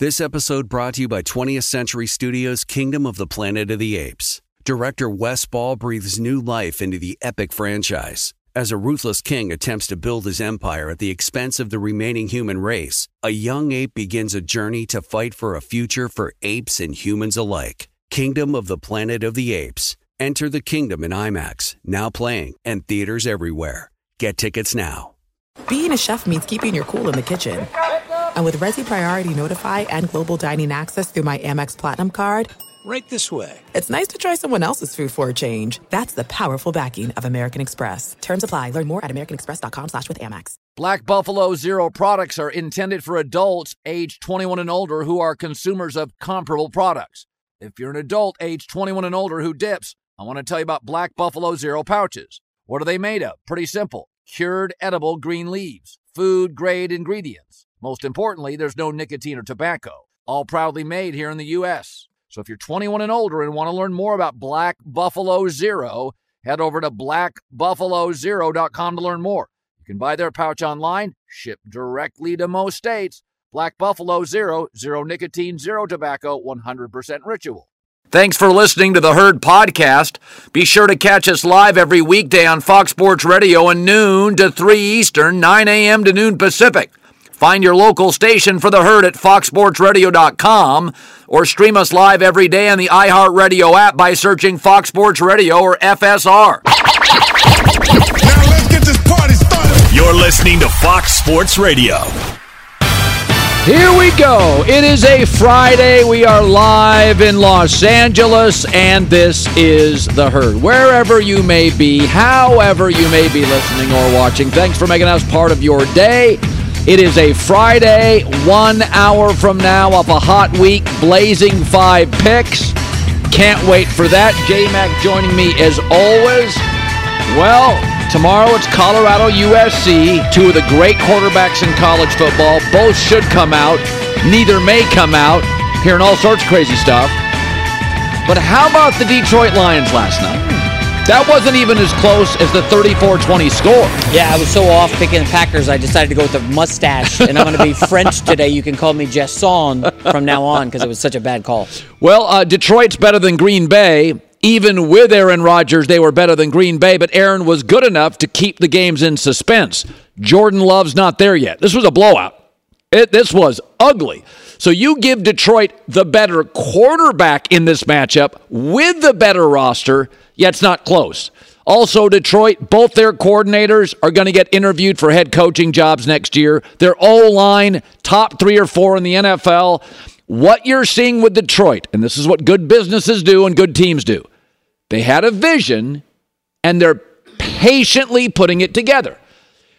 This episode brought to you by 20th Century Studios' Kingdom of the Planet of the Apes. Director Wes Ball breathes new life into the epic franchise. As a ruthless king attempts to build his empire at the expense of the remaining human race, a young ape begins a journey to fight for a future for apes and humans alike. Kingdom of the Planet of the Apes. Enter the kingdom in IMAX, now playing, and theaters everywhere. Get tickets now. Being a chef means keeping your cool in the kitchen. And with Resy Priority Notify and Global Dining Access through my Amex Platinum card, Right this way. it's nice to try someone else's food for a change. That's the powerful backing of American Express. Terms apply. Learn more at americanexpress.com slash with Amex. Black Buffalo Zero products are intended for adults age 21 and older who are consumers of comparable products. If you're an adult age 21 and older who dips, I want to tell you about Black Buffalo Zero pouches. What are they made of? Pretty simple. Cured edible green leaves, food grade ingredients. Most importantly, there's no nicotine or tobacco. All proudly made here in the U.S. So if you're 21 and older and want to learn more about Black Buffalo Zero, head over to blackbuffalozero.com to learn more. You can buy their pouch online, ship directly to most states. Black Buffalo Zero, zero nicotine, zero tobacco, 100% ritual. Thanks for listening to the Herd Podcast. Be sure to catch us live every weekday on Fox Sports Radio at noon to 3 Eastern, 9 a.m. to noon Pacific. Find your local station for the herd at foxsportsradio.com or stream us live every day on the iHeartRadio app by searching Fox Sports Radio or FSR. Now let's get this party started. You're listening to Fox Sports Radio. Here we go. It is a Friday. We are live in Los Angeles, and this is The Herd. Wherever you may be, however you may be listening or watching, thanks for making us part of your day. It is a Friday, one hour from now of a hot week, blazing five picks. Can't wait for that. J Mac joining me as always. Well, tomorrow it's Colorado USC, two of the great quarterbacks in college football. Both should come out. Neither may come out. Hearing all sorts of crazy stuff. But how about the Detroit Lions last night? That wasn't even as close as the 34 20 score. Yeah, I was so off picking the Packers, I decided to go with the mustache, and I'm going to be French today. You can call me Jasson from now on because it was such a bad call. Well, uh, Detroit's better than Green Bay. Even with Aaron Rodgers, they were better than Green Bay, but Aaron was good enough to keep the games in suspense. Jordan Love's not there yet. This was a blowout. It, this was ugly. So you give Detroit the better quarterback in this matchup with the better roster, yet it's not close. Also, Detroit, both their coordinators are going to get interviewed for head coaching jobs next year. Their O line, top three or four in the NFL. What you're seeing with Detroit, and this is what good businesses do and good teams do, they had a vision and they're patiently putting it together.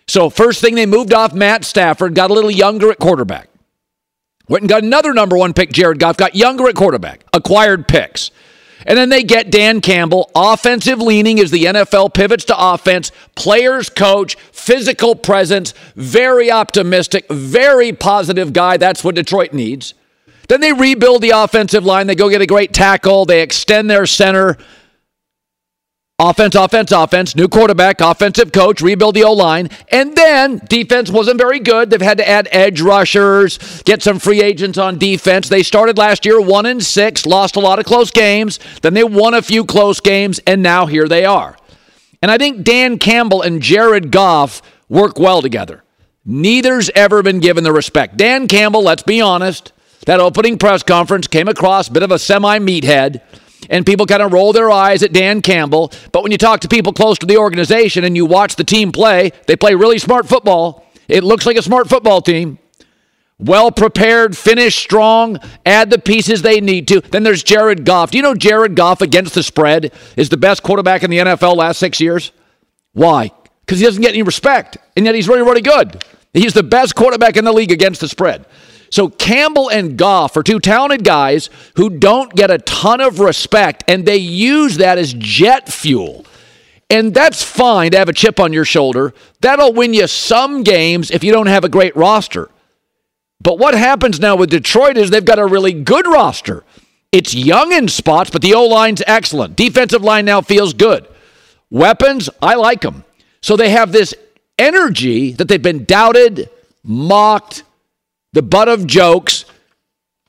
So, first thing, they moved off Matt Stafford, got a little younger at quarterback. Went and got another number one pick, Jared Goff, got younger at quarterback, acquired picks. And then they get Dan Campbell, offensive leaning as the NFL pivots to offense, players coach, physical presence, very optimistic, very positive guy. That's what Detroit needs. Then they rebuild the offensive line. They go get a great tackle. They extend their center. Offense, offense, offense, new quarterback, offensive coach, rebuild the O line. And then defense wasn't very good. They've had to add edge rushers, get some free agents on defense. They started last year one and six, lost a lot of close games. Then they won a few close games, and now here they are. And I think Dan Campbell and Jared Goff work well together. Neither's ever been given the respect. Dan Campbell, let's be honest, that opening press conference came across a bit of a semi meathead and people kind of roll their eyes at Dan Campbell. But when you talk to people close to the organization and you watch the team play, they play really smart football. It looks like a smart football team. Well prepared, finish strong, add the pieces they need to. Then there's Jared Goff. Do you know Jared Goff against the spread is the best quarterback in the NFL last six years? Why? Because he doesn't get any respect, and yet he's really, really good. He's the best quarterback in the league against the spread. So Campbell and Goff are two talented guys who don't get a ton of respect, and they use that as jet fuel. And that's fine to have a chip on your shoulder. That'll win you some games if you don't have a great roster. But what happens now with Detroit is they've got a really good roster. It's young in spots, but the O line's excellent. Defensive line now feels good. Weapons, I like them. So they have this energy that they've been doubted, mocked, the butt of jokes.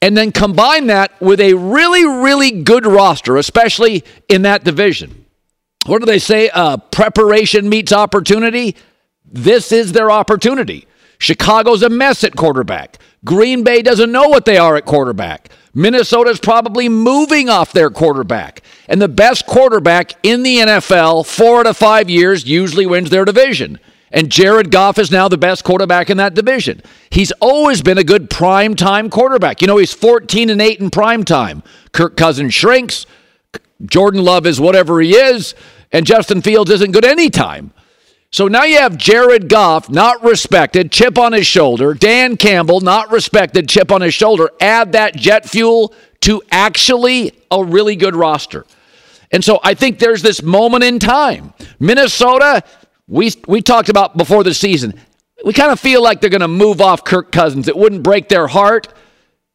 and then combine that with a really, really good roster, especially in that division. What do they say? Uh, preparation meets opportunity. This is their opportunity. Chicago's a mess at quarterback. Green Bay doesn't know what they are at quarterback. Minnesota's probably moving off their quarterback. And the best quarterback in the NFL, four out of five years, usually wins their division. And Jared Goff is now the best quarterback in that division. He's always been a good prime time quarterback. You know, he's 14 and 8 in prime time. Kirk Cousins shrinks. Jordan Love is whatever he is. And Justin Fields isn't good anytime. So now you have Jared Goff, not respected, chip on his shoulder. Dan Campbell, not respected, chip on his shoulder. Add that jet fuel to actually a really good roster. And so I think there's this moment in time. Minnesota, we, we talked about before the season, we kind of feel like they're going to move off Kirk Cousins. It wouldn't break their heart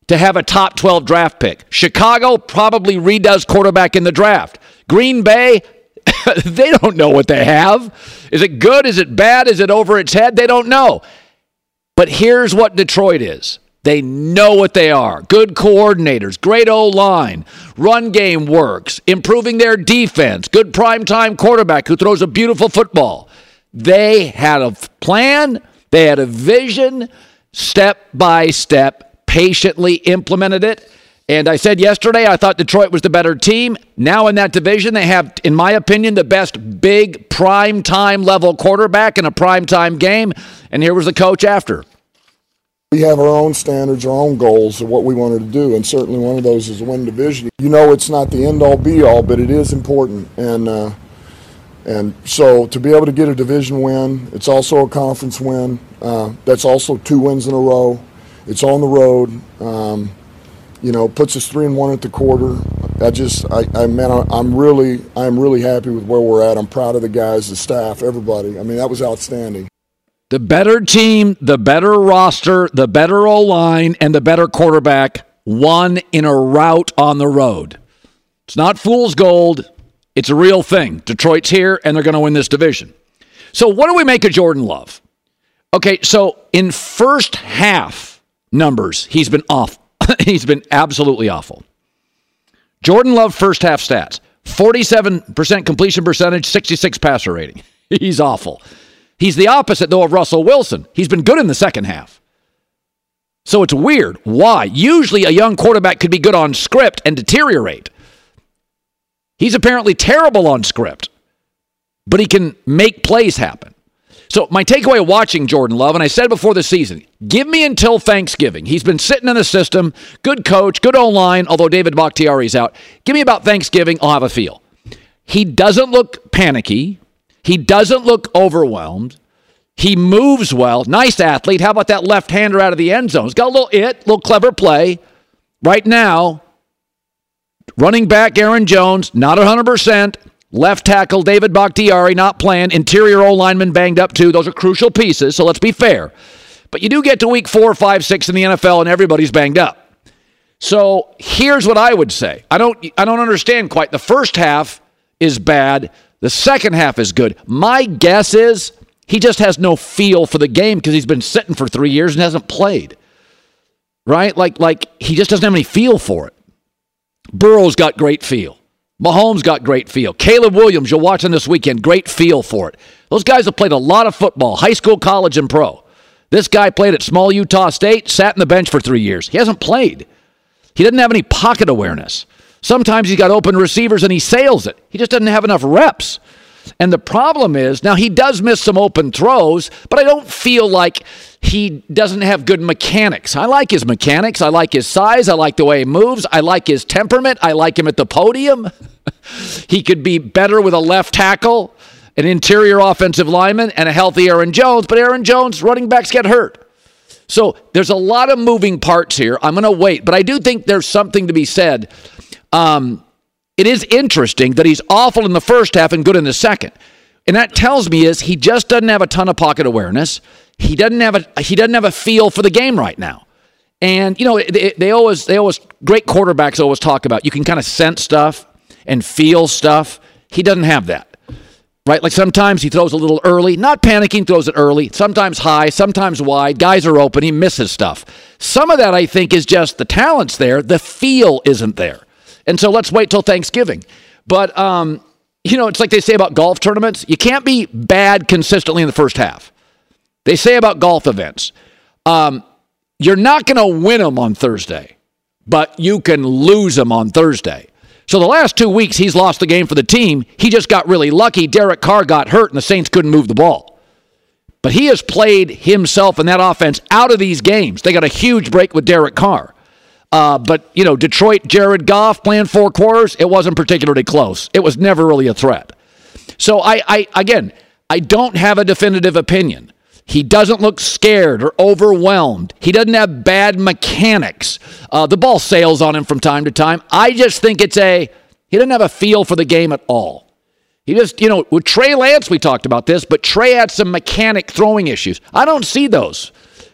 to have a top 12 draft pick. Chicago probably redoes quarterback in the draft. Green Bay, they don't know what they have. Is it good? Is it bad? Is it over its head? They don't know. But here's what Detroit is. They know what they are. Good coordinators, great O line, run game works, improving their defense, good primetime quarterback who throws a beautiful football. They had a plan, they had a vision, step by step, patiently implemented it. And I said yesterday, I thought Detroit was the better team. Now in that division, they have, in my opinion, the best big prime time level quarterback in a prime time game. And here was the coach after. We have our own standards, our own goals of what we wanted to do, and certainly one of those is win division. You know, it's not the end all be all, but it is important, and uh, and so to be able to get a division win, it's also a conference win. Uh, that's also two wins in a row. It's on the road. Um, you know, puts us three and one at the quarter. I just, I, I man, I'm really, I'm really happy with where we're at. I'm proud of the guys, the staff, everybody. I mean, that was outstanding. The better team, the better roster, the better O line, and the better quarterback won in a rout on the road. It's not fool's gold. It's a real thing. Detroit's here, and they're going to win this division. So, what do we make of Jordan Love? Okay, so in first half numbers, he's been off. he's been absolutely awful. Jordan Love first half stats 47% completion percentage, 66 passer rating. He's awful. He's the opposite, though, of Russell Wilson. He's been good in the second half. So it's weird. Why? Usually a young quarterback could be good on script and deteriorate. He's apparently terrible on script, but he can make plays happen. So, my takeaway watching Jordan Love, and I said before the season, give me until Thanksgiving. He's been sitting in the system, good coach, good O line, although David Bakhtiari's out. Give me about Thanksgiving, I'll have a feel. He doesn't look panicky. He doesn't look overwhelmed. He moves well. Nice athlete. How about that left hander out of the end zone? He's got a little it, little clever play. Right now, running back Aaron Jones, not 100%. Left tackle David Bakhtiari not playing. Interior O lineman banged up too. Those are crucial pieces, so let's be fair. But you do get to week four, five, six in the NFL, and everybody's banged up. So here's what I would say. I don't I don't understand quite. The first half is bad. The second half is good. My guess is he just has no feel for the game because he's been sitting for three years and hasn't played. Right? Like, like he just doesn't have any feel for it. Burrow's got great feel. Mahomes got great feel. Caleb Williams, you're watching this weekend, great feel for it. Those guys have played a lot of football, high school, college, and pro. This guy played at small Utah State, sat in the bench for three years. He hasn't played. He doesn't have any pocket awareness. Sometimes he's got open receivers and he sails it. He just doesn't have enough reps. And the problem is now he does miss some open throws, but I don't feel like he doesn't have good mechanics. I like his mechanics. I like his size. I like the way he moves. I like his temperament. I like him at the podium. he could be better with a left tackle, an interior offensive lineman, and a healthy Aaron Jones, but Aaron Jones, running backs get hurt. So there's a lot of moving parts here. I'm going to wait, but I do think there's something to be said um, it is interesting that he's awful in the first half and good in the second. And that tells me is he just doesn't have a ton of pocket awareness. He doesn't have a he doesn't have a feel for the game right now. And you know they, they always they always great quarterbacks always talk about you can kind of sense stuff and feel stuff. He doesn't have that. right? Like sometimes he throws a little early, not panicking, throws it early, sometimes high, sometimes wide. Guys are open, he misses stuff. Some of that, I think, is just the talent's there, the feel isn't there. And so let's wait till Thanksgiving. But, um, you know, it's like they say about golf tournaments you can't be bad consistently in the first half. They say about golf events um, you're not going to win them on Thursday, but you can lose them on Thursday. So the last two weeks, he's lost the game for the team. He just got really lucky. Derek Carr got hurt, and the Saints couldn't move the ball. But he has played himself and that offense out of these games. They got a huge break with Derek Carr. Uh, but, you know, Detroit, Jared Goff playing four quarters, it wasn't particularly close. It was never really a threat. So I, I again, I don't have a definitive opinion. He doesn't look scared or overwhelmed. He doesn't have bad mechanics. Uh, the ball sails on him from time to time. I just think it's a, he doesn't have a feel for the game at all. He just, you know, with Trey Lance, we talked about this, but Trey had some mechanic throwing issues. I don't see those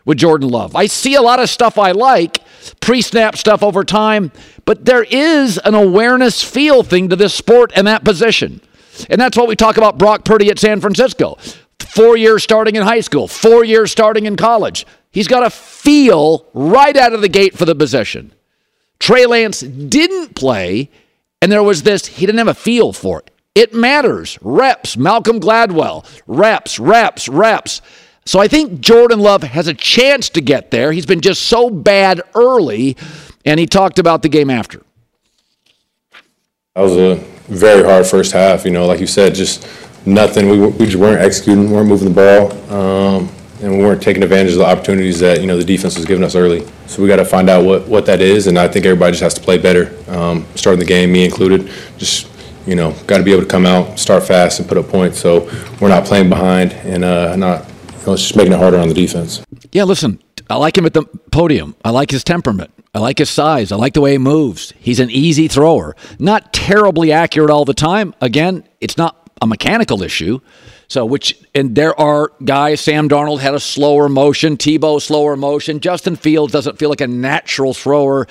with Jordan Love. I see a lot of stuff I like, pre snap stuff over time, but there is an awareness feel thing to this sport and that position. And that's what we talk about Brock Purdy at San Francisco. Four years starting in high school, four years starting in college. He's got a feel right out of the gate for the position. Trey Lance didn't play, and there was this, he didn't have a feel for it. It matters. Reps, Malcolm Gladwell, reps, reps, reps. So I think Jordan Love has a chance to get there. He's been just so bad early, and he talked about the game after. That was a very hard first half. You know, like you said, just nothing. We, we just weren't executing, weren't moving the ball, um, and we weren't taking advantage of the opportunities that you know the defense was giving us early. So we got to find out what, what that is, and I think everybody just has to play better. Um, starting the game, me included, just you know, got to be able to come out, start fast, and put up points. So we're not playing behind and uh, not know, it's just making it harder on the defense. Yeah, listen, I like him at the podium. I like his temperament. I like his size. I like the way he moves. He's an easy thrower. Not terribly accurate all the time. Again, it's not a mechanical issue. So, which, and there are guys, Sam Darnold had a slower motion, Tebow, slower motion. Justin Fields doesn't feel like a natural thrower.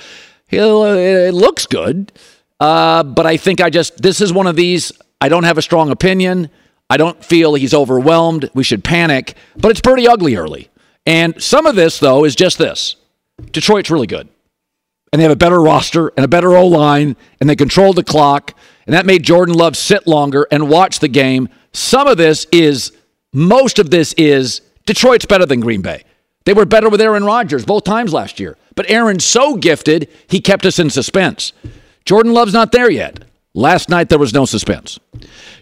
He'll, it looks good. Uh, but I think I just, this is one of these, I don't have a strong opinion. I don't feel he's overwhelmed. We should panic, but it's pretty ugly early. And some of this, though, is just this Detroit's really good and they have a better roster and a better O line, and they controlled the clock, and that made Jordan Love sit longer and watch the game. Some of this is, most of this is Detroit's better than Green Bay. They were better with Aaron Rodgers both times last year, but Aaron's so gifted, he kept us in suspense. Jordan Love's not there yet. Last night there was no suspense.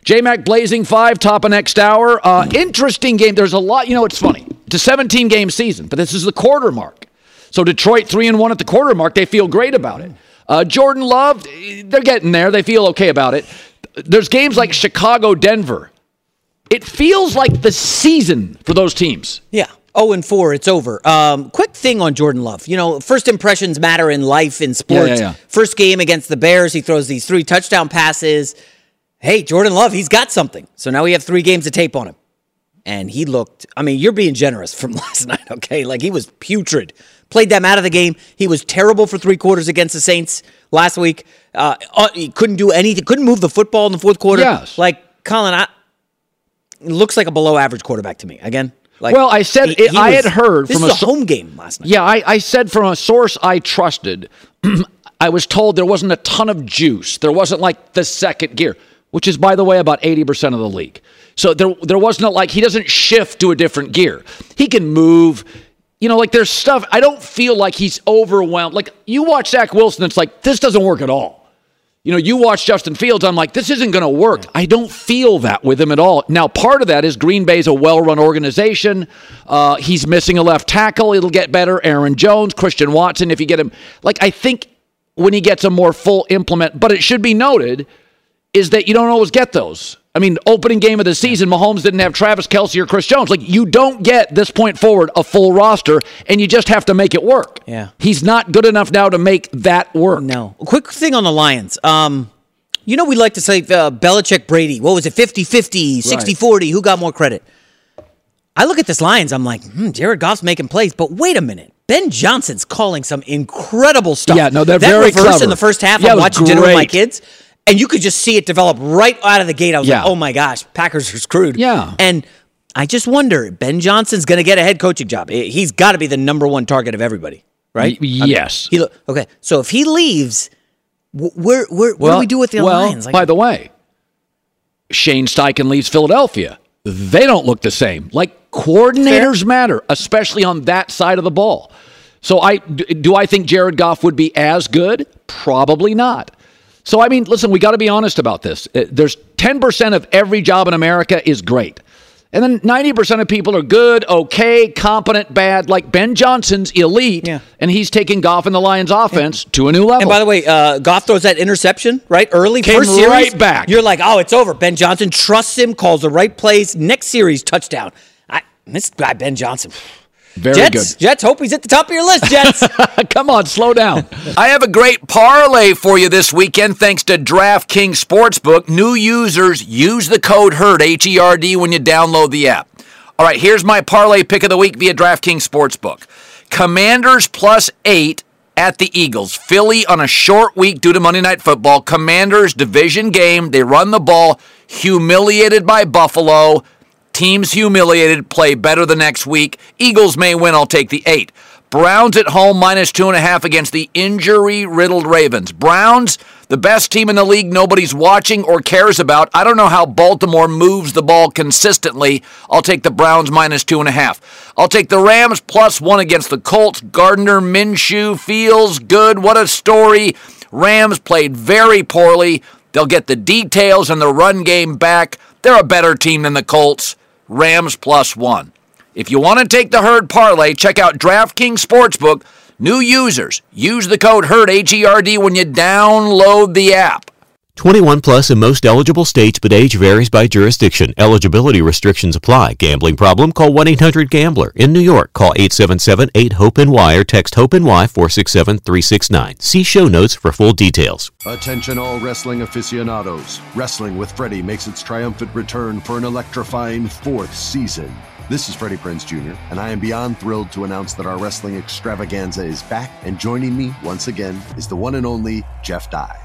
J Mac Blazing 5, top of next hour. Uh, interesting game. There's a lot, you know, it's funny. It's a 17 game season, but this is the quarter mark. So Detroit three and one at the quarter mark. They feel great about it. Uh, Jordan Love, they're getting there. They feel okay about it. There's games like Chicago, Denver. It feels like the season for those teams. Yeah. 0 and 4, it's over. Um, quick thing on Jordan Love. You know, first impressions matter in life, in sports. Yeah, yeah, yeah. First game against the Bears, he throws these three touchdown passes. Hey, Jordan Love, he's got something. So now we have three games of tape on him. And he looked, I mean, you're being generous from last night, okay? Like he was putrid. Played them out of the game. He was terrible for three quarters against the Saints last week. Uh, uh, he couldn't do anything, couldn't move the football in the fourth quarter. Yes. Like, Colin, I, looks like a below average quarterback to me. Again, like Well, I said- I had heard from a home game last night. Yeah, I, I said from a source I trusted, I was told there wasn't a ton of juice. There wasn't like the second gear, which is, by the way, about 80% of the league. So there, there wasn't a, like, he doesn't shift to a different gear. He can move. You know, like there's stuff, I don't feel like he's overwhelmed. Like you watch Zach Wilson, it's like, this doesn't work at all. You know, you watch Justin Fields, I'm like, this isn't going to work. I don't feel that with him at all. Now, part of that is Green Bay's a well run organization. Uh, he's missing a left tackle. It'll get better. Aaron Jones, Christian Watson, if you get him. Like, I think when he gets a more full implement, but it should be noted is that you don't always get those. I mean, opening game of the season, Mahomes didn't have Travis Kelce or Chris Jones. Like, you don't get this point forward a full roster, and you just have to make it work. Yeah. He's not good enough now to make that work. No. A quick thing on the Lions. Um, you know, we like to say uh, Belichick Brady. What was it, 50 50, 60 40? Who got more credit? I look at this Lions, I'm like, hmm, Jared Goff's making plays, but wait a minute. Ben Johnson's calling some incredible stuff. Yeah, no, they're that very reverse clever. in the first half. Yeah, I'm watching dinner with my kids. And you could just see it develop right out of the gate. I was Yeah. like, oh my gosh, Packers are screwed. Yeah. And I just wonder, Ben Johnson's going to get a head coaching job. He- He's got to be the number one target of everybody, right? Y- I mean, yes. he okay, so if he leaves, wh- where, where, what do we do with the well, Lions? Like, by the way, Shane Steichen leaves Philadelphia. They don't look the same. Like coordinators matter, especially on that side of the ball. So I do I think Jared Goff would be as good? Probably not. So I mean, listen, we got to be honest about this. Uh, There's 10% of every job in America is great. And then 90% of people are good, okay, competent, bad. Like Ben Johnson's elite, Yeah. and he's taking Goff and the Lions offense to a new level. and by the way, uh, Goff throws that interception right early, Came first series, right back. You're like, oh, it's over. Ben Johnson trusts him, calls the right plays. Next series, touchdown. I, this guy, Ben Johnson. Very Jets, good. Jets, hope he's at the top of your list, Jets. Come on, slow down. I have a great parlay for you this weekend thanks to DraftKings Sportsbook. New users use the code HERD, H E R D, when you download the app. All right, here's my parlay pick of the week via DraftKings Sportsbook. Commanders plus eight at the Eagles. Philly on a short week due to Monday Night Football. Commanders division game. They run the ball, humiliated by Buffalo. Teams humiliated, play better the next week. Eagles may win. I'll take the eight. Browns at home minus two and a half against the injury riddled Ravens. Browns, the best team in the league nobody's watching or cares about. I don't know how Baltimore moves the ball consistently. I'll take the Browns minus two and a half. I'll take the Rams plus one against the Colts. Gardner Minshew feels good. What a story. Rams played very poorly. They'll get the details and the run game back. They're a better team than the Colts. Rams plus one. If you want to take the herd parlay, check out DraftKings Sportsbook. New users use the code HERD H E R D when you download the app. 21 plus in most eligible states, but age varies by jurisdiction. Eligibility restrictions apply. Gambling problem? Call 1-800-GAMBLER. In New York, call 877-8-HOPE-NY or text HOPE-NY 467-369. See show notes for full details. Attention all wrestling aficionados. Wrestling with Freddie makes its triumphant return for an electrifying fourth season. This is Freddie Prinze Jr., and I am beyond thrilled to announce that our wrestling extravaganza is back, and joining me once again is the one and only Jeff Dye.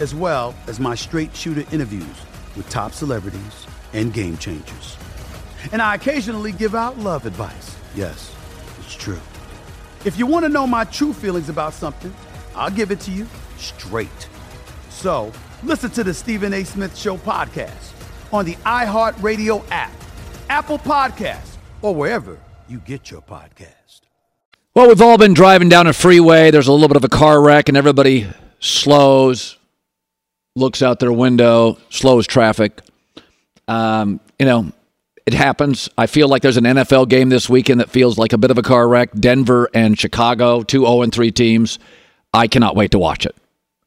as well as my straight shooter interviews with top celebrities and game changers. And I occasionally give out love advice. Yes, it's true. If you want to know my true feelings about something, I'll give it to you straight. So listen to the Stephen A. Smith Show podcast on the iHeartRadio app, Apple Podcasts, or wherever you get your podcast. Well, we've all been driving down a freeway. There's a little bit of a car wreck, and everybody slows, looks out their window, slows traffic. Um, you know, It happens. I feel like there's an NFL game this weekend that feels like a bit of a car wreck. Denver and Chicago, two 0 and 3 teams. I cannot wait to watch it.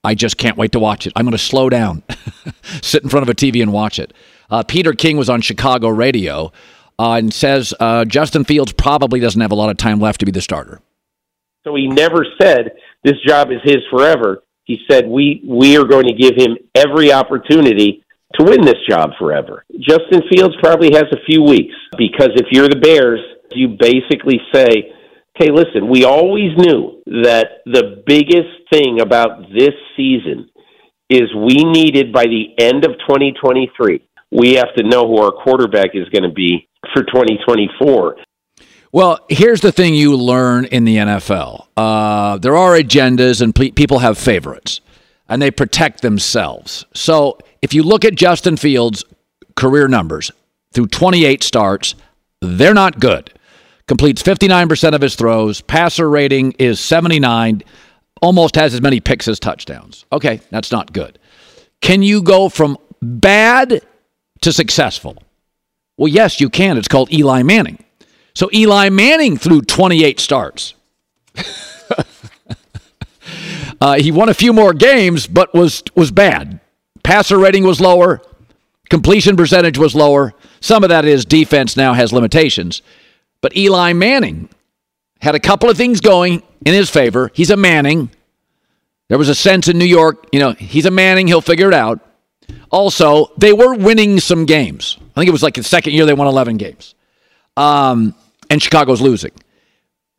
I just can't wait to watch it. I'm going to slow down, sit in front of a TV and watch it. Uh, Peter King was on Chicago radio uh, and says uh, Justin Fields probably doesn't have a lot of time left to be the starter. So he never said this job is his forever. He said we we are going to give him every opportunity to win this job forever. Justin Fields probably has a few weeks because if you're the Bears, you basically say, "Okay, listen, we always knew that the biggest thing about this season is we needed by the end of 2023, we have to know who our quarterback is going to be for 2024." Well, here's the thing you learn in the NFL uh, there are agendas, and pe- people have favorites, and they protect themselves. So if you look at Justin Fields' career numbers through 28 starts, they're not good. Completes 59% of his throws, passer rating is 79, almost has as many picks as touchdowns. Okay, that's not good. Can you go from bad to successful? Well, yes, you can. It's called Eli Manning. So Eli Manning threw 28 starts. uh, he won a few more games, but was was bad. Passer rating was lower, completion percentage was lower. Some of that is defense now has limitations, but Eli Manning had a couple of things going in his favor. He's a Manning. There was a sense in New York, you know, he's a Manning. He'll figure it out. Also, they were winning some games. I think it was like the second year they won 11 games. Um, and Chicago's losing.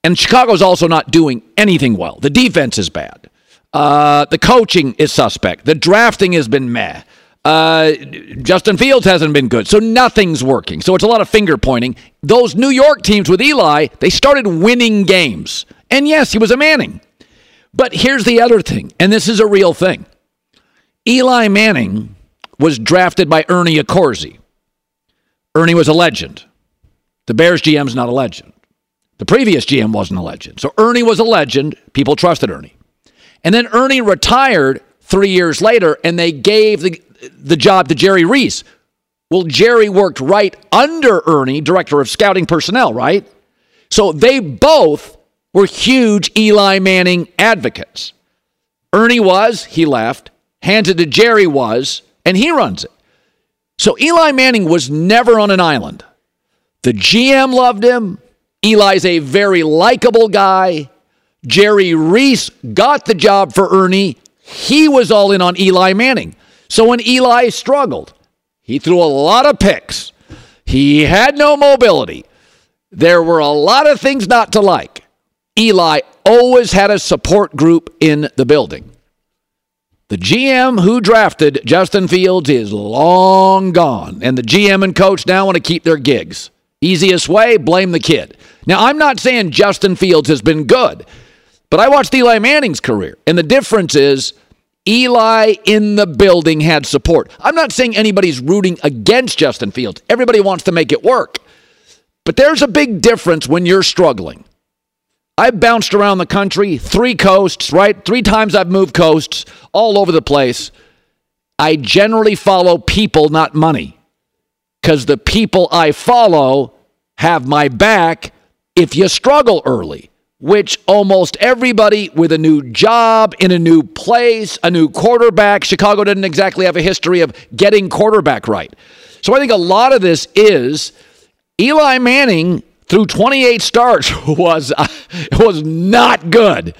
And Chicago's also not doing anything well. The defense is bad. Uh, the coaching is suspect. The drafting has been meh. Uh, Justin Fields hasn't been good. So nothing's working. So it's a lot of finger pointing. Those New York teams with Eli, they started winning games. And yes, he was a Manning. But here's the other thing, and this is a real thing Eli Manning was drafted by Ernie Accorsi. Ernie was a legend. The Bears GM's not a legend. The previous GM wasn't a legend. So Ernie was a legend. People trusted Ernie. And then Ernie retired three years later, and they gave the, the job to Jerry Reese. Well, Jerry worked right under Ernie, director of scouting personnel, right? So they both were huge Eli Manning advocates. Ernie was, he left, handed to Jerry was, and he runs it. So Eli Manning was never on an island. The GM loved him. Eli's a very likable guy. Jerry Reese got the job for Ernie. He was all in on Eli Manning. So when Eli struggled, he threw a lot of picks. He had no mobility. There were a lot of things not to like. Eli always had a support group in the building. The GM who drafted Justin Fields is long gone, and the GM and coach now want to keep their gigs. Easiest way, blame the kid. Now, I'm not saying Justin Fields has been good, but I watched Eli Manning's career, and the difference is Eli in the building had support. I'm not saying anybody's rooting against Justin Fields. Everybody wants to make it work. But there's a big difference when you're struggling. I've bounced around the country, three coasts, right? Three times I've moved coasts all over the place. I generally follow people, not money because the people I follow have my back if you struggle early, which almost everybody with a new job, in a new place, a new quarterback, Chicago didn't exactly have a history of getting quarterback right. So I think a lot of this is Eli Manning through 28 starts was uh, was not good.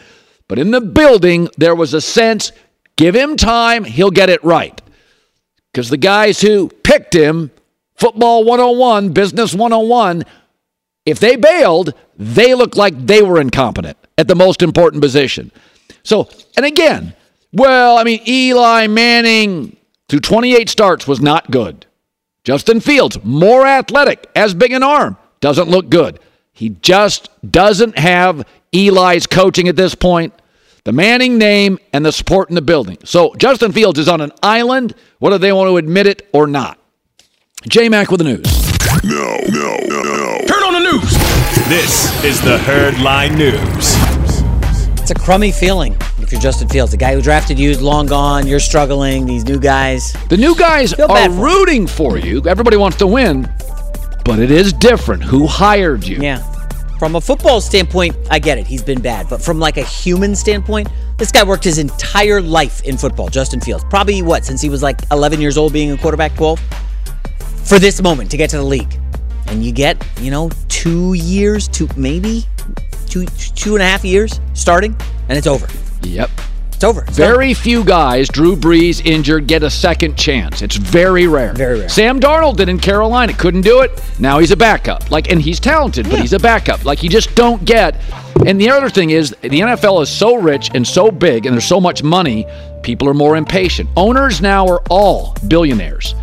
But in the building there was a sense give him time, he'll get it right. Cuz the guys who picked him Football 101, Business 101, if they bailed, they looked like they were incompetent at the most important position. So, and again, well, I mean, Eli Manning through 28 starts was not good. Justin Fields, more athletic, as big an arm, doesn't look good. He just doesn't have Eli's coaching at this point, the Manning name, and the support in the building. So Justin Fields is on an island, whether they want to admit it or not. J Mac with the news. No, no, no, no. Turn on the news. This is the Herd Line News. It's a crummy feeling if you're Justin Fields. The guy who drafted you is long gone. You're struggling. These new guys. The new guys are rooting for you. Everybody wants to win. But it is different. Who hired you? Yeah. From a football standpoint, I get it. He's been bad. But from like a human standpoint, this guy worked his entire life in football, Justin Fields. Probably what, since he was like 11 years old being a quarterback, 12? For this moment to get to the league. And you get, you know, two years, to maybe two two and a half years starting, and it's over. Yep. It's over. It's very few guys, Drew Brees injured, get a second chance. It's very rare. Very rare. Sam Darnold did in Carolina. Couldn't do it. Now he's a backup. Like, and he's talented, but he's a backup. Like, you just don't get. And the other thing is, the NFL is so rich and so big, and there's so much money. People are more impatient. Owners now are all billionaires.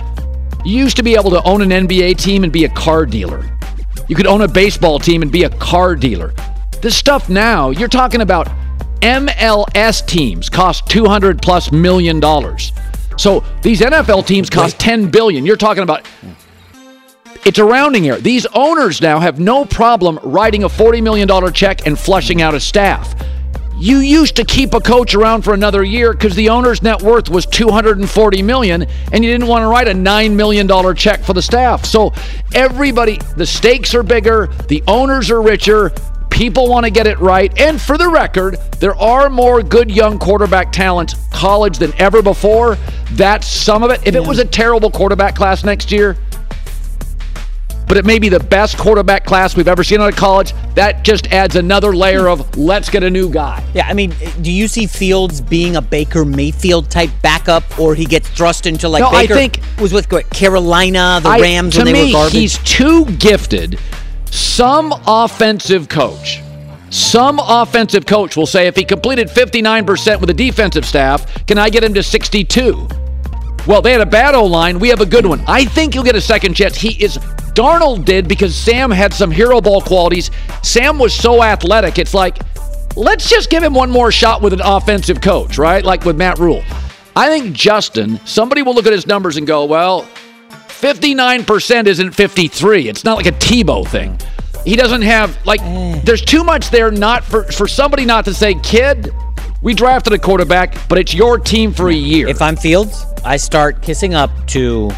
You used to be able to own an NBA team and be a car dealer. You could own a baseball team and be a car dealer. This stuff now, you're talking about MLS teams cost 200 plus million dollars. So these NFL teams cost 10 billion. You're talking about it's a rounding error. These owners now have no problem writing a $40 million check and flushing out a staff. You used to keep a coach around for another year because the owner's net worth was 240 million and you didn't want to write a 9 million dollar check for the staff. So everybody the stakes are bigger, the owners are richer, people want to get it right. And for the record, there are more good young quarterback talents college than ever before. That's some of it. If it was a terrible quarterback class next year, but it may be the best quarterback class we've ever seen out of college. That just adds another layer of let's get a new guy. Yeah, I mean, do you see Fields being a Baker Mayfield type backup, or he gets thrust into like No, I Baker think- was with what, Carolina, the I- Rams when they me, were garbage? he's too gifted. Some offensive coach, some offensive coach will say if he completed 59% with a defensive staff, can I get him to 62? Well, they had a bad O line. We have a good one. I think he'll get a second chance. He is. Darnold did because Sam had some hero ball qualities. Sam was so athletic. It's like, let's just give him one more shot with an offensive coach, right? Like with Matt Rhule. I think Justin, somebody will look at his numbers and go, well, 59% isn't 53. It's not like a Tebow thing. He doesn't have like eh. there's too much there not for for somebody not to say, "Kid, we drafted a quarterback, but it's your team for a year." If I'm Fields, I start kissing up to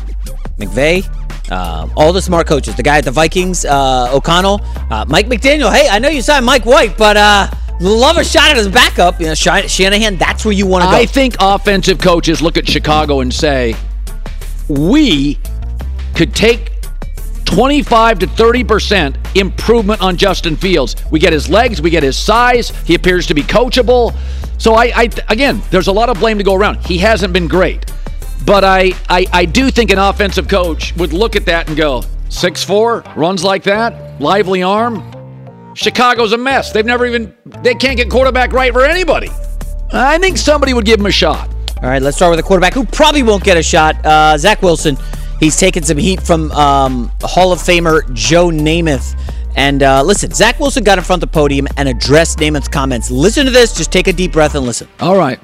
McVay, uh, all the smart coaches. The guy at the Vikings, uh, O'Connell, uh, Mike McDaniel. Hey, I know you signed Mike White, but uh, love a shot at his backup. You know, Shanahan. That's where you want to go. I think offensive coaches look at Chicago and say, we could take 25 to 30% improvement on Justin Fields. We get his legs, we get his size, he appears to be coachable. So I, I again, there's a lot of blame to go around. He hasn't been great. But I, I, I do think an offensive coach would look at that and go, six four runs like that, lively arm. Chicago's a mess. They've never even, they can't get quarterback right for anybody. I think somebody would give him a shot. All right, let's start with a quarterback who probably won't get a shot. Uh, Zach Wilson. He's taken some heat from um, Hall of Famer Joe Namath. And uh, listen, Zach Wilson got in front of the podium and addressed Namath's comments. Listen to this. Just take a deep breath and listen. All right.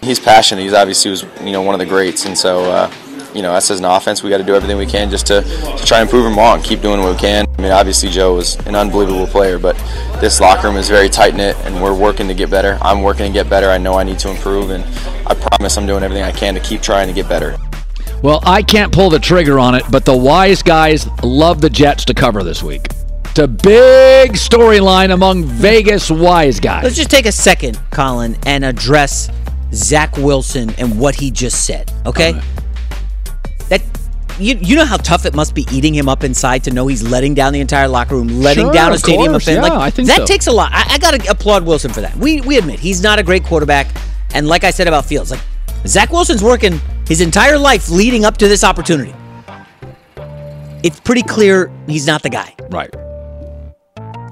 He's passionate. He's obviously was you know one of the greats, and so uh, you know us as an offense, we got to do everything we can just to, to try and prove him wrong. Keep doing what we can. I mean, obviously Joe was an unbelievable player, but this locker room is very tight knit, and we're working to get better. I'm working to get better. I know I need to improve, and I promise I'm doing everything I can to keep trying to get better. Well, I can't pull the trigger on it, but the wise guys love the Jets to cover this week. It's a big storyline among Vegas wise guys. Let's just take a second, Colin, and address Zach Wilson and what he just said. Okay, that you you know how tough it must be eating him up inside to know he's letting down the entire locker room, letting Sure, down a stadium course, of fans. yeah, like that so. takes a lot. I, I got to applaud Wilson for that. We we admit he's not a great quarterback, and like I said about Fields, like Zach Wilson's working his entire life leading up to this opportunity. It's pretty clear he's not the guy. Right.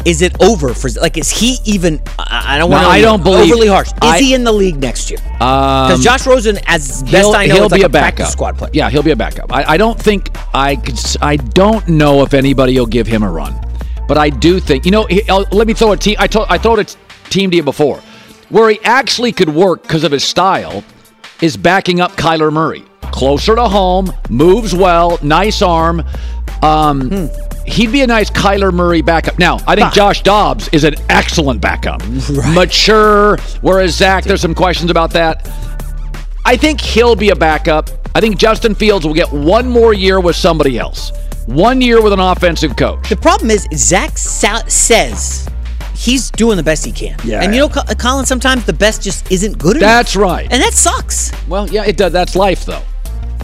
Is it over for like? Is he even? I, I don't No, want to. I don't believe- overly harsh. Is I- he in the league next year? Because Because um, Josh Rosen, as best I know, he'll is like be a, a backup squad player. Yeah, he'll be a backup. I, I don't think I could. I don't know if anybody will give him a run, but I do think you know. he- uh, let me throw a team. I told I throw a team to you before, where he actually could work because of his style, is backing up Kyler Murray. Closer to home, moves well, nice arm. Um, Hmm. He'd be a nice Kyler Murray backup. Now, I think Josh Dobbs is an excellent backup. Mature, whereas Zach, there's some questions about that. I think he'll be a backup. I think Justin Fields will get one more year with somebody else. One year with an offensive coach. The problem is Zach sa- says he's doing the best he can. Yeah. And you know, Colin, sometimes the best just isn't good enough. That's right. And that sucks. Well, yeah, it does. That's life, though.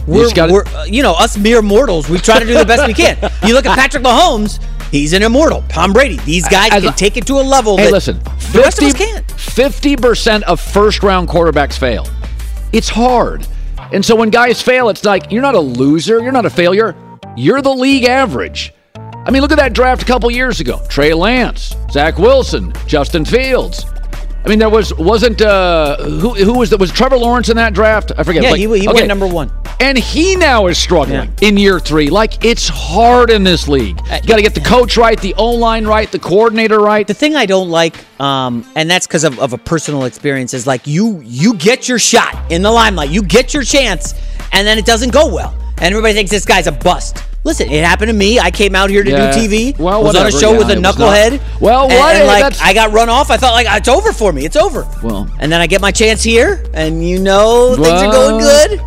We're, gotta- we're uh, you know, us mere mortals, we try to do the best we can. You look at Patrick Mahomes, he's an immortal. Tom Brady, these guys can take it to a level Hey, listen. the rest of us can't. 50% of first round quarterbacks fail. It's hard. And so when guys fail, it's like, you're not a loser. You're not a failure. You're the league average. I mean, look at that draft a couple years ago. Trey Lance, Zach Wilson, Justin Fields. I mean, there was wasn't uh who who was that was Trevor Lawrence in that draft? I forget. Yeah, Like, he, he okay. went number one. And he now is struggling in year three. Like it's hard in this league. You got to get the coach right, the O line right, the coordinator right. The thing I don't like, um, and that's because of, of a personal experience, is like you you get your shot in the limelight, you get your chance, and then it doesn't go well, and everybody thinks this guy's a bust. Listen, it happened to me. I came out here to Yeah. do TV. Well, was on a show yeah, with a knucklehead. Well, what- and, like that's- I got run off. I thought like it's over for me. It's over. Well, and then I get my chance here, and you know things are going good.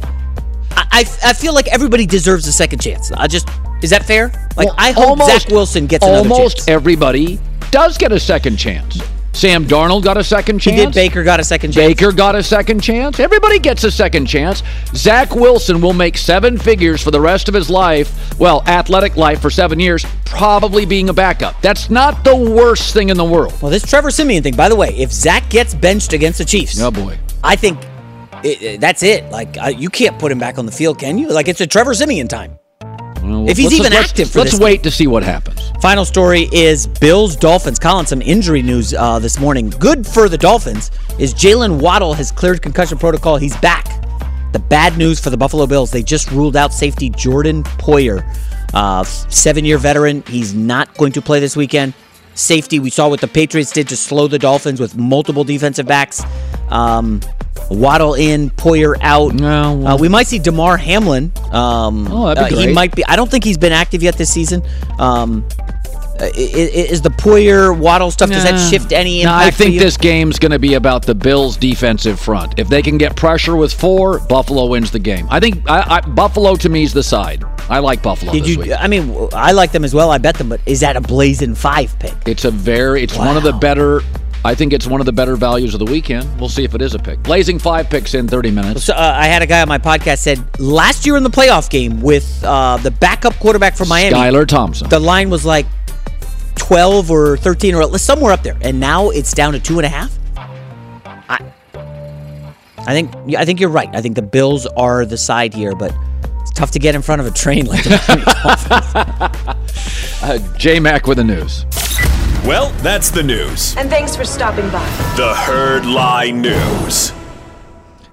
I, I, I feel like everybody deserves a second chance. I just is that fair? Like I hope Zach Wilson gets another almost chance. everybody does get a second chance. Sam Darnold got a second He chance. did. Baker got a second chance. Baker got a second chance. Everybody gets a second chance. Zach Wilson will make seven figures for the rest of his life. Well, athletic life for seven years, probably being a backup. That's not the worst thing in the world. Well, this Trevor Siemian thing, by the way, if Zach gets benched against the Chiefs, oh boy, I think it, it- that's it. Like I, you can't put him back on the field, can you? Like it's a Trevor Siemian time. Well, If he's let's- even let's- active for let's this wait to see what happens. Final story is Bills Dolphins. Colin, some injury news uh, this morning. Good for the Dolphins is Jaylen Waddle has cleared concussion protocol. He's back. The bad news for the Buffalo Bills, they just ruled out safety Jordan Poyer, uh, seven year veteran. He's not going to play this weekend. Safety, we saw what the Patriots did to slow the Dolphins with multiple defensive backs. Um, Waddle in, Poyer out. uh, we might see Damar Hamlin. Um, Oh, that'd be uh, he might be. I don't think he's been active yet this season. Um, uh, is the Poyer Waddle stuff? Does that shift any No? I think this game's going to be about the Bills' defensive front. If they can get pressure with four, Buffalo wins the game. I think I, I, Buffalo to me is the side. I like Buffalo Did you? week. I mean, I like them as well. I bet them, but is that a blazing five pick? It's a very. It's one of the better. I think it's one of the better values of the weekend. We'll see if it is a pick. Blazing five picks in 30 minutes. So, uh, I had a guy on my podcast said last year in the playoff game with uh, the backup quarterback from Miami, Skylar Thompson. The line was like twelve or thirteen or somewhere up there, and now it's down to two and a half. I, I think I think you're right. I think the Bills are the side here, but it's tough to get in front of a train like the Uh, J Mac with the news. Well, that's the news. And thanks for stopping by. The Herd Lie News.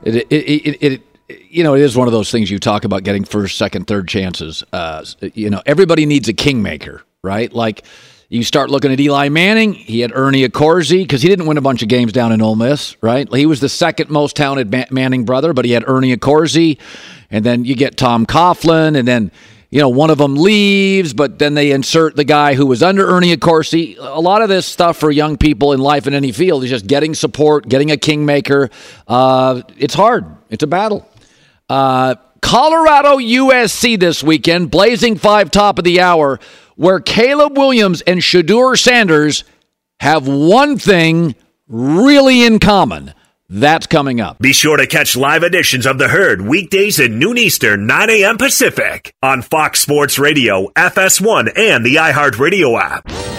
It, it, it, it, it, you know, it is one of those things you talk about getting first, second, third chances. Uh, you know, everybody needs a kingmaker, right? Like you start looking at Eli Manning. He had Ernie Accorsi because he didn't win a bunch of games down in Ole Miss, right? He was the second most talented Manning brother, but he had Ernie Accorsi, and then you get Tom Coughlin, and then. You know, one of them leaves, but then they insert the guy who was under Ernie Accorsi. A lot of this stuff for young people in life in any field is just getting support, getting a kingmaker. Uh, it's hard. It's a battle. Uh, Colorado USC this weekend, blazing five top of the hour, where Caleb Williams and Shedeur Sanders have one thing really in common. That's coming up. Be sure to catch live editions of The Herd weekdays at noon Eastern, 9 a.m. Pacific on Fox Sports Radio, FS1, and the iHeartRadio app.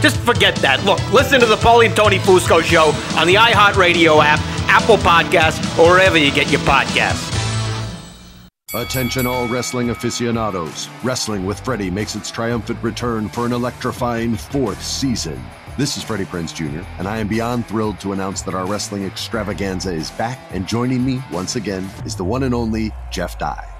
Just forget that. Look, listen to the Paulie and Tony Fusco show on the iHeartRadio app, Apple Podcasts, or wherever you get your podcasts. Attention, all wrestling aficionados. Wrestling with Freddie makes its triumphant return for an electrifying fourth season. This is Freddie Prinze Jr., and I am beyond thrilled to announce that our wrestling extravaganza is back, and joining me once again is the one and only Jeff Dye.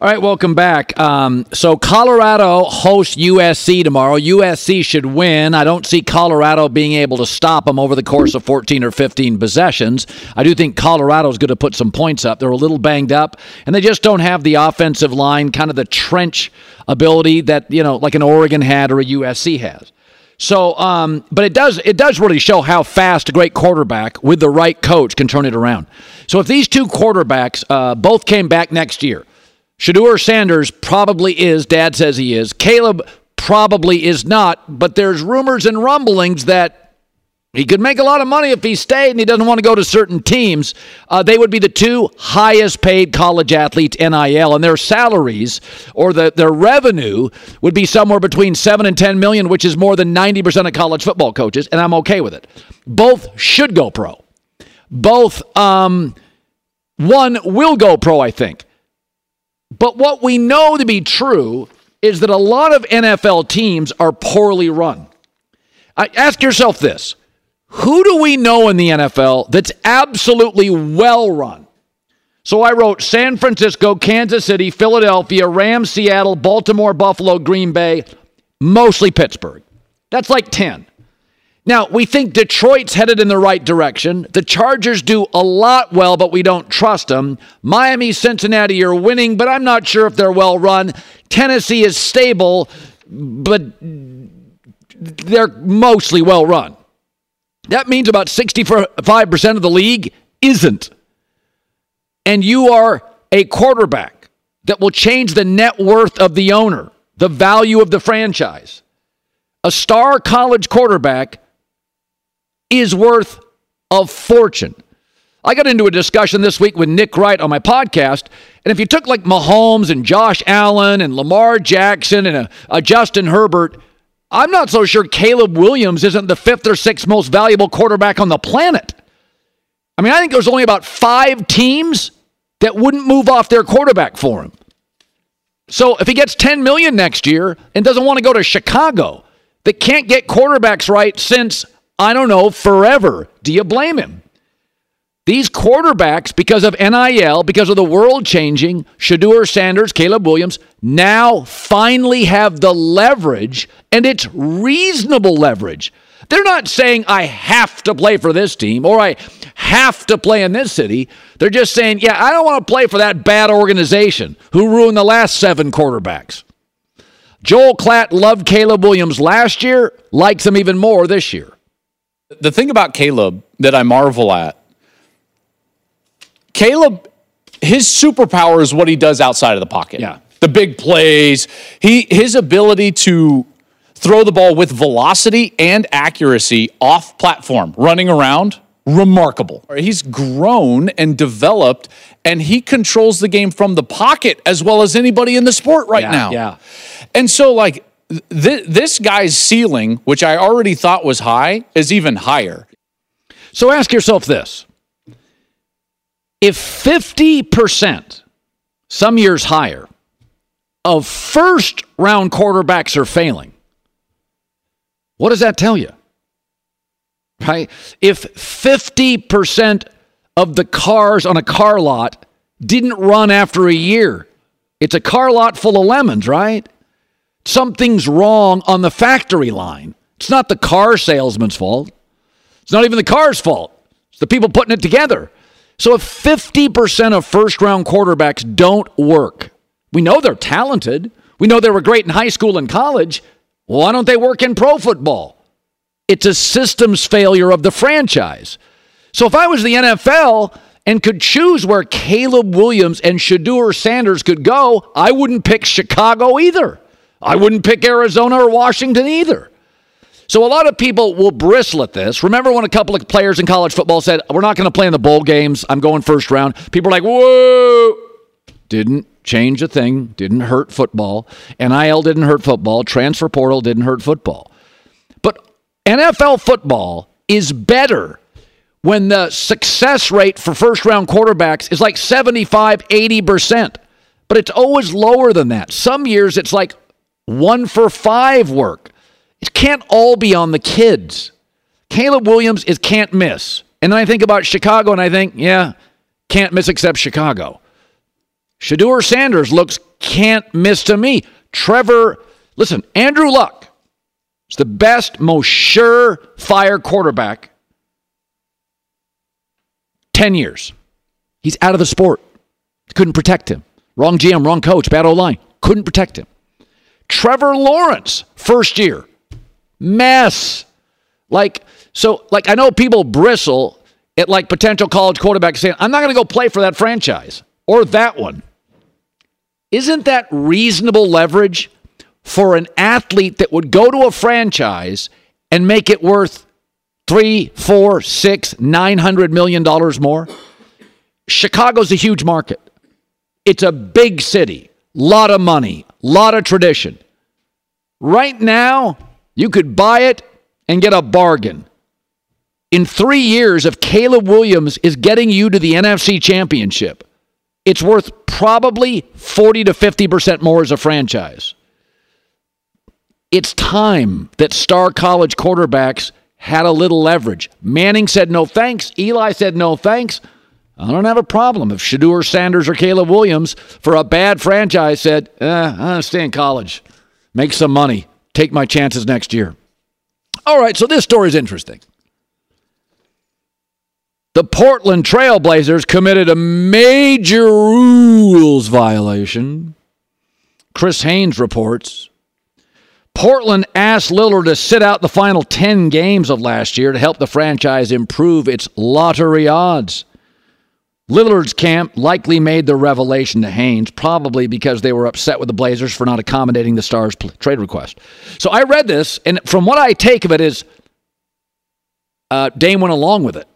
All right, welcome back. Um, so Colorado hosts USC tomorrow. USC should win. I don't see Colorado being able to stop them over the course of 14 or 15 possessions. I do think Colorado's going to put some points up. They're a little banged up, and they just don't have the offensive line, kind of the trench ability that you know, like an Oregon had or a USC has. So, um, but it does it does really show how fast a great quarterback with the right coach can turn it around. So, if these two quarterbacks uh, both came back next year. Shedeur Sanders probably is, dad says he is. Caleb probably is not, but there's rumors and rumblings that he could make a lot of money if he stayed and he doesn't want to go to certain teams. Uh, they would be the two highest paid college athletes NIL, and their salaries or the, their revenue would be somewhere between 7 and 10 million, which is more than 90% of college football coaches, and I'm okay with it. Both should go pro. Both, um, one will go pro, I think. But what we know to be true is that a lot of NFL teams are poorly run. I, ask yourself this who do we know in the NFL that's absolutely well run? So I wrote San Francisco, Kansas City, Philadelphia, Rams, Seattle, Baltimore, Buffalo, Green Bay, mostly Pittsburgh. That's like 10. Now, we think Detroit's headed in the right direction. The Chargers do a lot well, but we don't trust them. Miami, Cincinnati are winning, but I'm not sure if they're well run. Tennessee is stable, but they're mostly well run. That means about 65% of the league isn't. And you are a quarterback that will change the net worth of the owner, the value of the franchise. A star college quarterback is worth a fortune. I got into a discussion this week with Nick Wright on my podcast, and if you took like Mahomes and Josh Allen and Lamar Jackson and a, a Justin Herbert, I'm not so sure Caleb Williams isn't the fifth or sixth most valuable quarterback on the planet. I mean, I think there's only about five teams that wouldn't move off their quarterback for him. So if he gets 10 million next year and doesn't want to go to Chicago, that can't get quarterbacks right since I don't know, forever. Do you blame him? These quarterbacks, because of NIL, because of the world changing, Shedeur Sanders, Caleb Williams, now finally have the leverage, and it's reasonable leverage. They're not saying I have to play for this team or I have to play in this city. They're just saying, yeah, I don't want to play for that bad organization who ruined the last seven quarterbacks. Joel Klatt loved Caleb Williams last year, likes him even more this year. The thing about Caleb that I marvel at, Caleb, his superpower is what he does outside of the pocket. Yeah. The big plays, he his ability to throw the ball with velocity and accuracy off platform, running around, remarkable. He's grown and developed, and he controls the game from the pocket as well as anybody in the sport right Yeah, now. yeah. And so, like, th- this guy's ceiling, which I already thought was high, is even higher. So ask yourself this if 50%, some years higher, of first round quarterbacks are failing, what does that tell you? Right? If 50% of the cars on a car lot didn't run after a year, it's a car lot full of lemons, right? Something's wrong on the factory line. It's not the car salesman's fault. It's not even the car's fault. It's the people putting it together. So if 50% of first round quarterbacks don't work, we know they're talented. We know they were great in high school and college. Why don't they work in pro football? It's a systems failure of the franchise. So if I was the NFL and could choose where Caleb Williams and Shedeur Sanders could go, I wouldn't pick Chicago either. I wouldn't pick Arizona or Washington either. So a lot of people will bristle at this. Remember when a couple of players in college football said, "We're not going to play in the bowl games. I'm going first round." People are like, "Whoa!" Didn't change a thing. Didn't hurt football. NIL didn't hurt football. Transfer portal didn't hurt football. But NFL football is better when the success rate for first round quarterbacks is like 75, 80%. But it's always lower than that. Some years it's like one for five work. It can't all be on the kids. Caleb Williams is can't miss. And then I think about Chicago and I think, yeah, can't miss except Chicago. Shedeur Sanders looks can't miss to me. Trevor, listen, Andrew Luck is the best, most sure fire quarterback 10 years. He's out of the sport. Couldn't protect him. Wrong GM, wrong coach, bad O line. Couldn't protect him. Trevor Lawrence, first year. Mess. Like, so, like, I know people bristle at like potential college quarterbacks saying, I'm not going to go play for that franchise or that one. Isn't that reasonable leverage for an athlete that would go to a franchise and make it worth three, four, six, nine hundred million dollars more? Chicago's a huge market. It's a big city, lot of money, lot of tradition. Right now, you could buy it and get a bargain. In three years, if Caleb Williams is getting you to the NFC Championship, it's worth probably 40 to 50% more as a franchise. It's time that star college quarterbacks had a little leverage. Manning said no thanks. Eli said no thanks. I don't have a problem if Shedeur Sanders or Caleb Williams for a bad franchise said, eh, going to stay in college, make some money, take my chances next year. All right, so this story is interesting. The Portland Trailblazers committed a major rules violation. Chris Haynes reports. Portland asked Lillard to sit out the final 10 games of last year to help the franchise improve its lottery odds. Lillard's camp likely made the revelation to Haynes, probably because they were upset with the Blazers for not accommodating the Stars' trade request. So I read this, and from what I take of it is uh, Dame went along with it.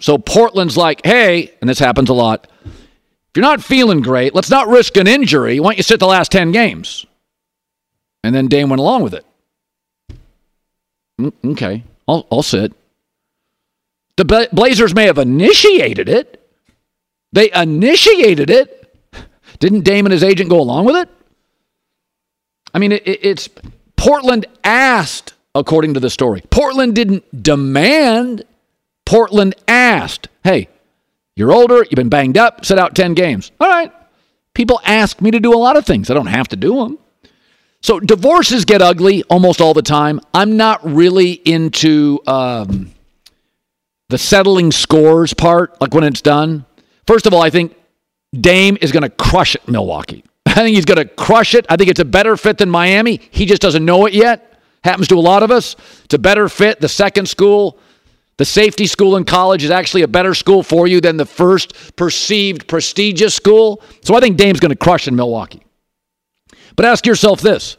So Portland's like, hey, and this happens a lot. If you're not feeling great, let's not risk an injury. Why don't you sit the last 10 games? And then Dame went along with it. Mm, Okay, I'll, I'll sit. The Blazers may have initiated it. They initiated it. Didn't Dame and his agent go along with it? I mean, it, it- it's Portland asked, according to the story. Portland didn't demand. Portland asked, hey, you're older, you've been banged up, sit out 10 games. All right. People ask me to do a lot of things. I don't have to do them. So divorces get ugly almost all the time. I'm not really into um, the settling scores part, like when it's done. First of all, I think Dame is going to crush it Milwaukee. I think he's going to crush it. I think it's a better fit than Miami. He just doesn't know it yet. Happens to a lot of us. It's a better fit. The second school, the safety school in college, is actually a better school for you than the first perceived prestigious school. So I think Dame's going to crush in Milwaukee. But ask yourself this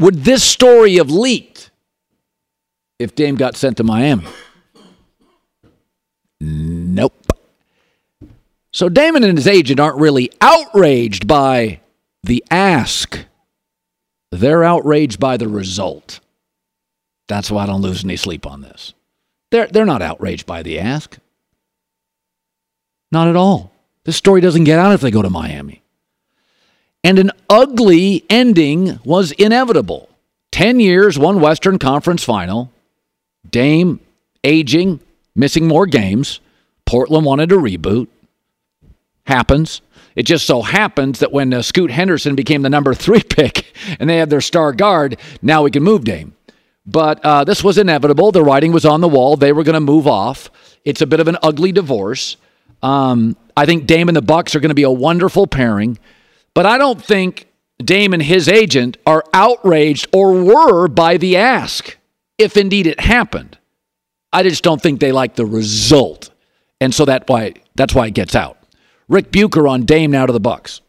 Would this story have leaked if Dame got sent to Miami? Nope. So Damon and his agent aren't really outraged by the ask. They're outraged by the result. That's why I don't lose any sleep on this. They're, they're not outraged by the ask. Not at all. This story doesn't get out if they go to Miami. And an ugly ending was inevitable. 10 years, one Western Conference final. Dame aging, missing more games. Portland wanted a reboot. Happens. It just so happens that when uh, Scoot Henderson became the number three pick and they had their star guard, now we can move Dame. But uh, this was inevitable. The writing was on the wall. They were going to move off. It's a bit of an ugly divorce. Um, I think Dame and the Bucks are going to be a wonderful pairing, but I don't think Dame and his agent are outraged or were by the ask, if indeed it happened. I just don't think they like the result, and so that why that's why it gets out. Rick Bucher on Dame now to the Bucks.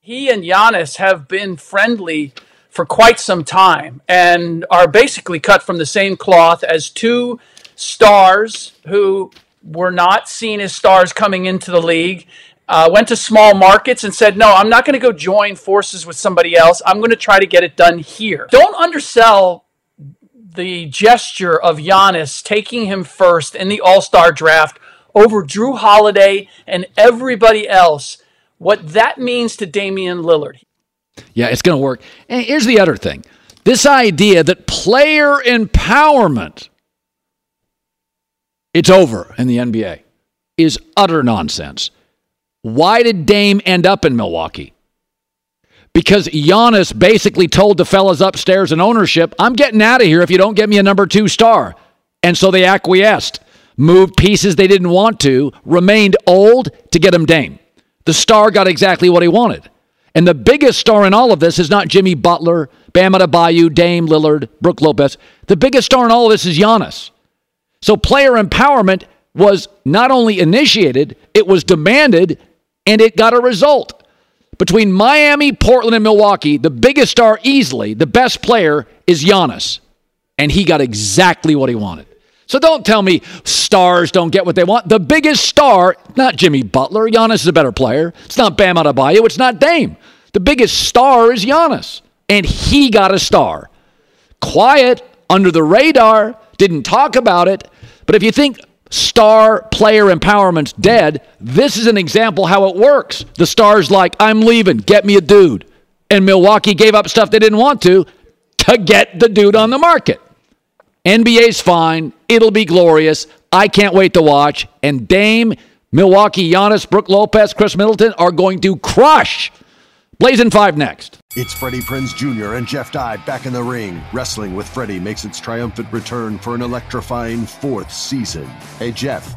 He and Giannis have been friendly for quite some time and are basically cut from the same cloth as two stars who were not seen as stars coming into the league. Uh, went to small markets and said, No, I'm not going to go join forces with somebody else. I'm going to try to get it done here. Don't undersell the gesture of Giannis taking him first in the All Star draft over Jrue Holiday and everybody else. What that means to Damian Lillard. Yeah, it's going to work. And here's the other thing this idea that player empowerment it's over in the NBA is utter nonsense. Why did Dame end up in Milwaukee? Because Giannis basically told the fellas upstairs in ownership, I'm getting out of here if you don't get me a number two star. And so they acquiesced, moved pieces they didn't want to, remained old to get him Dame. The star got exactly what he wanted. And the biggest star in all of this is not Jimmy Butler, Bam Adebayo, Dame Lillard, Brook Lopez. The biggest star in all of this is Giannis. So player empowerment was not only initiated, it was demanded, and it got a result. Between Miami, Portland, and Milwaukee, the biggest star easily, the best player is Giannis. And he got exactly what he wanted. So don't tell me stars don't get what they want. The biggest star, not Jimmy Butler. Giannis is a better player. It's not Bam Adebayo. It's not Dame. The biggest star is Giannis. And he got a star. Quiet, under the radar, didn't talk about it. But if you think star player empowerment's dead, this is an example how it works. The star's like, I'm leaving, get me a dude. And Milwaukee gave up stuff they didn't want to to get the dude on the market. NBA's fine. It'll be glorious. I can't wait to watch. And Dame, Milwaukee, Giannis, Brook Lopez, Khris Middleton are going to crush. Blazing 5 next. It's Freddie Prinze Jr. and Jeff Dye back in the ring. Wrestling with Freddie makes its triumphant return for an electrifying fourth season. Hey, Jeff,